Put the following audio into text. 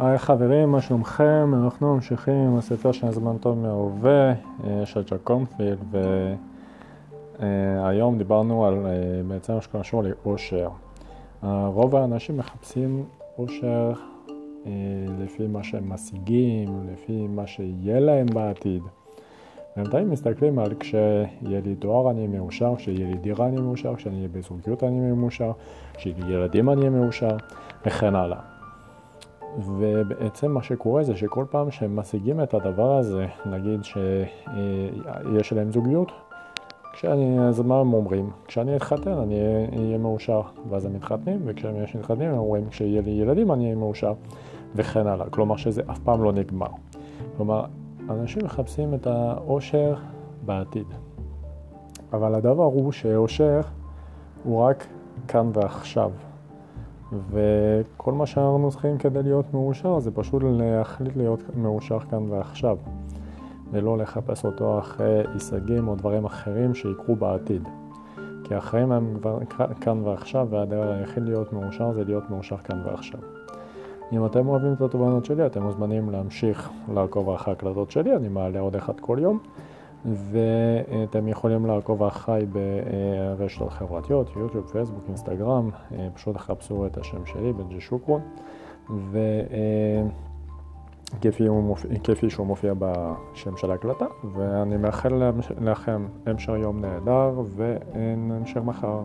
היי חברים, מה שלומכם? אנחנו ממשיכים עם הספר של הזמן טוב מההווה אה, של ג'ק קומפילד והיום דיברנו על אה, בעצם מה שקשור לאושר. רוב האנשים מחפשים אושר אה, לפי מה שהם משיגים, לפי מה שיהיה להם בעתיד. והם די מסתכלים על כשיהיה לי תואר אני מאושר, כשיהיה לי דירה אני מאושר, כשאני אהיה בזוגיות אני מאושר, כשיהיה לי ילדים אני מאושר וכן הלאה. ובעצם מה שקורה זה שכל פעם שהם משיגים את הדבר הזה, נגיד שיש להם זוגיות, כשאני, אז מה הם אומרים? כשאני אתחתן אני אהיה מאושר, ואז הם מתחתנים, וכשהם מתחתנים הם אומרים כשיהיה לי ילדים אני אהיה מאושר, וכן הלאה. כלומר שזה אף פעם לא נגמר. כלומר, אנשים מחפשים את האושר בעתיד. אבל הדבר הוא שאושר הוא רק כאן ועכשיו. וכל מה שאנחנו צריכים כדי להיות מאושר זה פשוט להחליט להיות מאושר כאן ועכשיו, ולא לחפש אותו אחרי הישגים או דברים אחרים שיקרו בעתיד. כי החיים הם כבר כאן ועכשיו, והדרך היחיד להיות מאושר זה להיות מאושר כאן ועכשיו. אם אתם אוהבים את התובנות שלי, אתם מוזמנים להמשיך לעקוב אחרי ההקלטות שלי, אני מעלה עוד אחד כל יום. ואתם יכולים לעקוב אחריי ברשתות חברתיות, יוטיוב, פייסבוק, אינסטגרם, פשוט תחפשו את השם שלי, בנג'י שוקרון, וכפי שהוא מופיע בשם של ההקלטה, ואני מאחל לכם המשך יום נהדר ונמשיך מחר.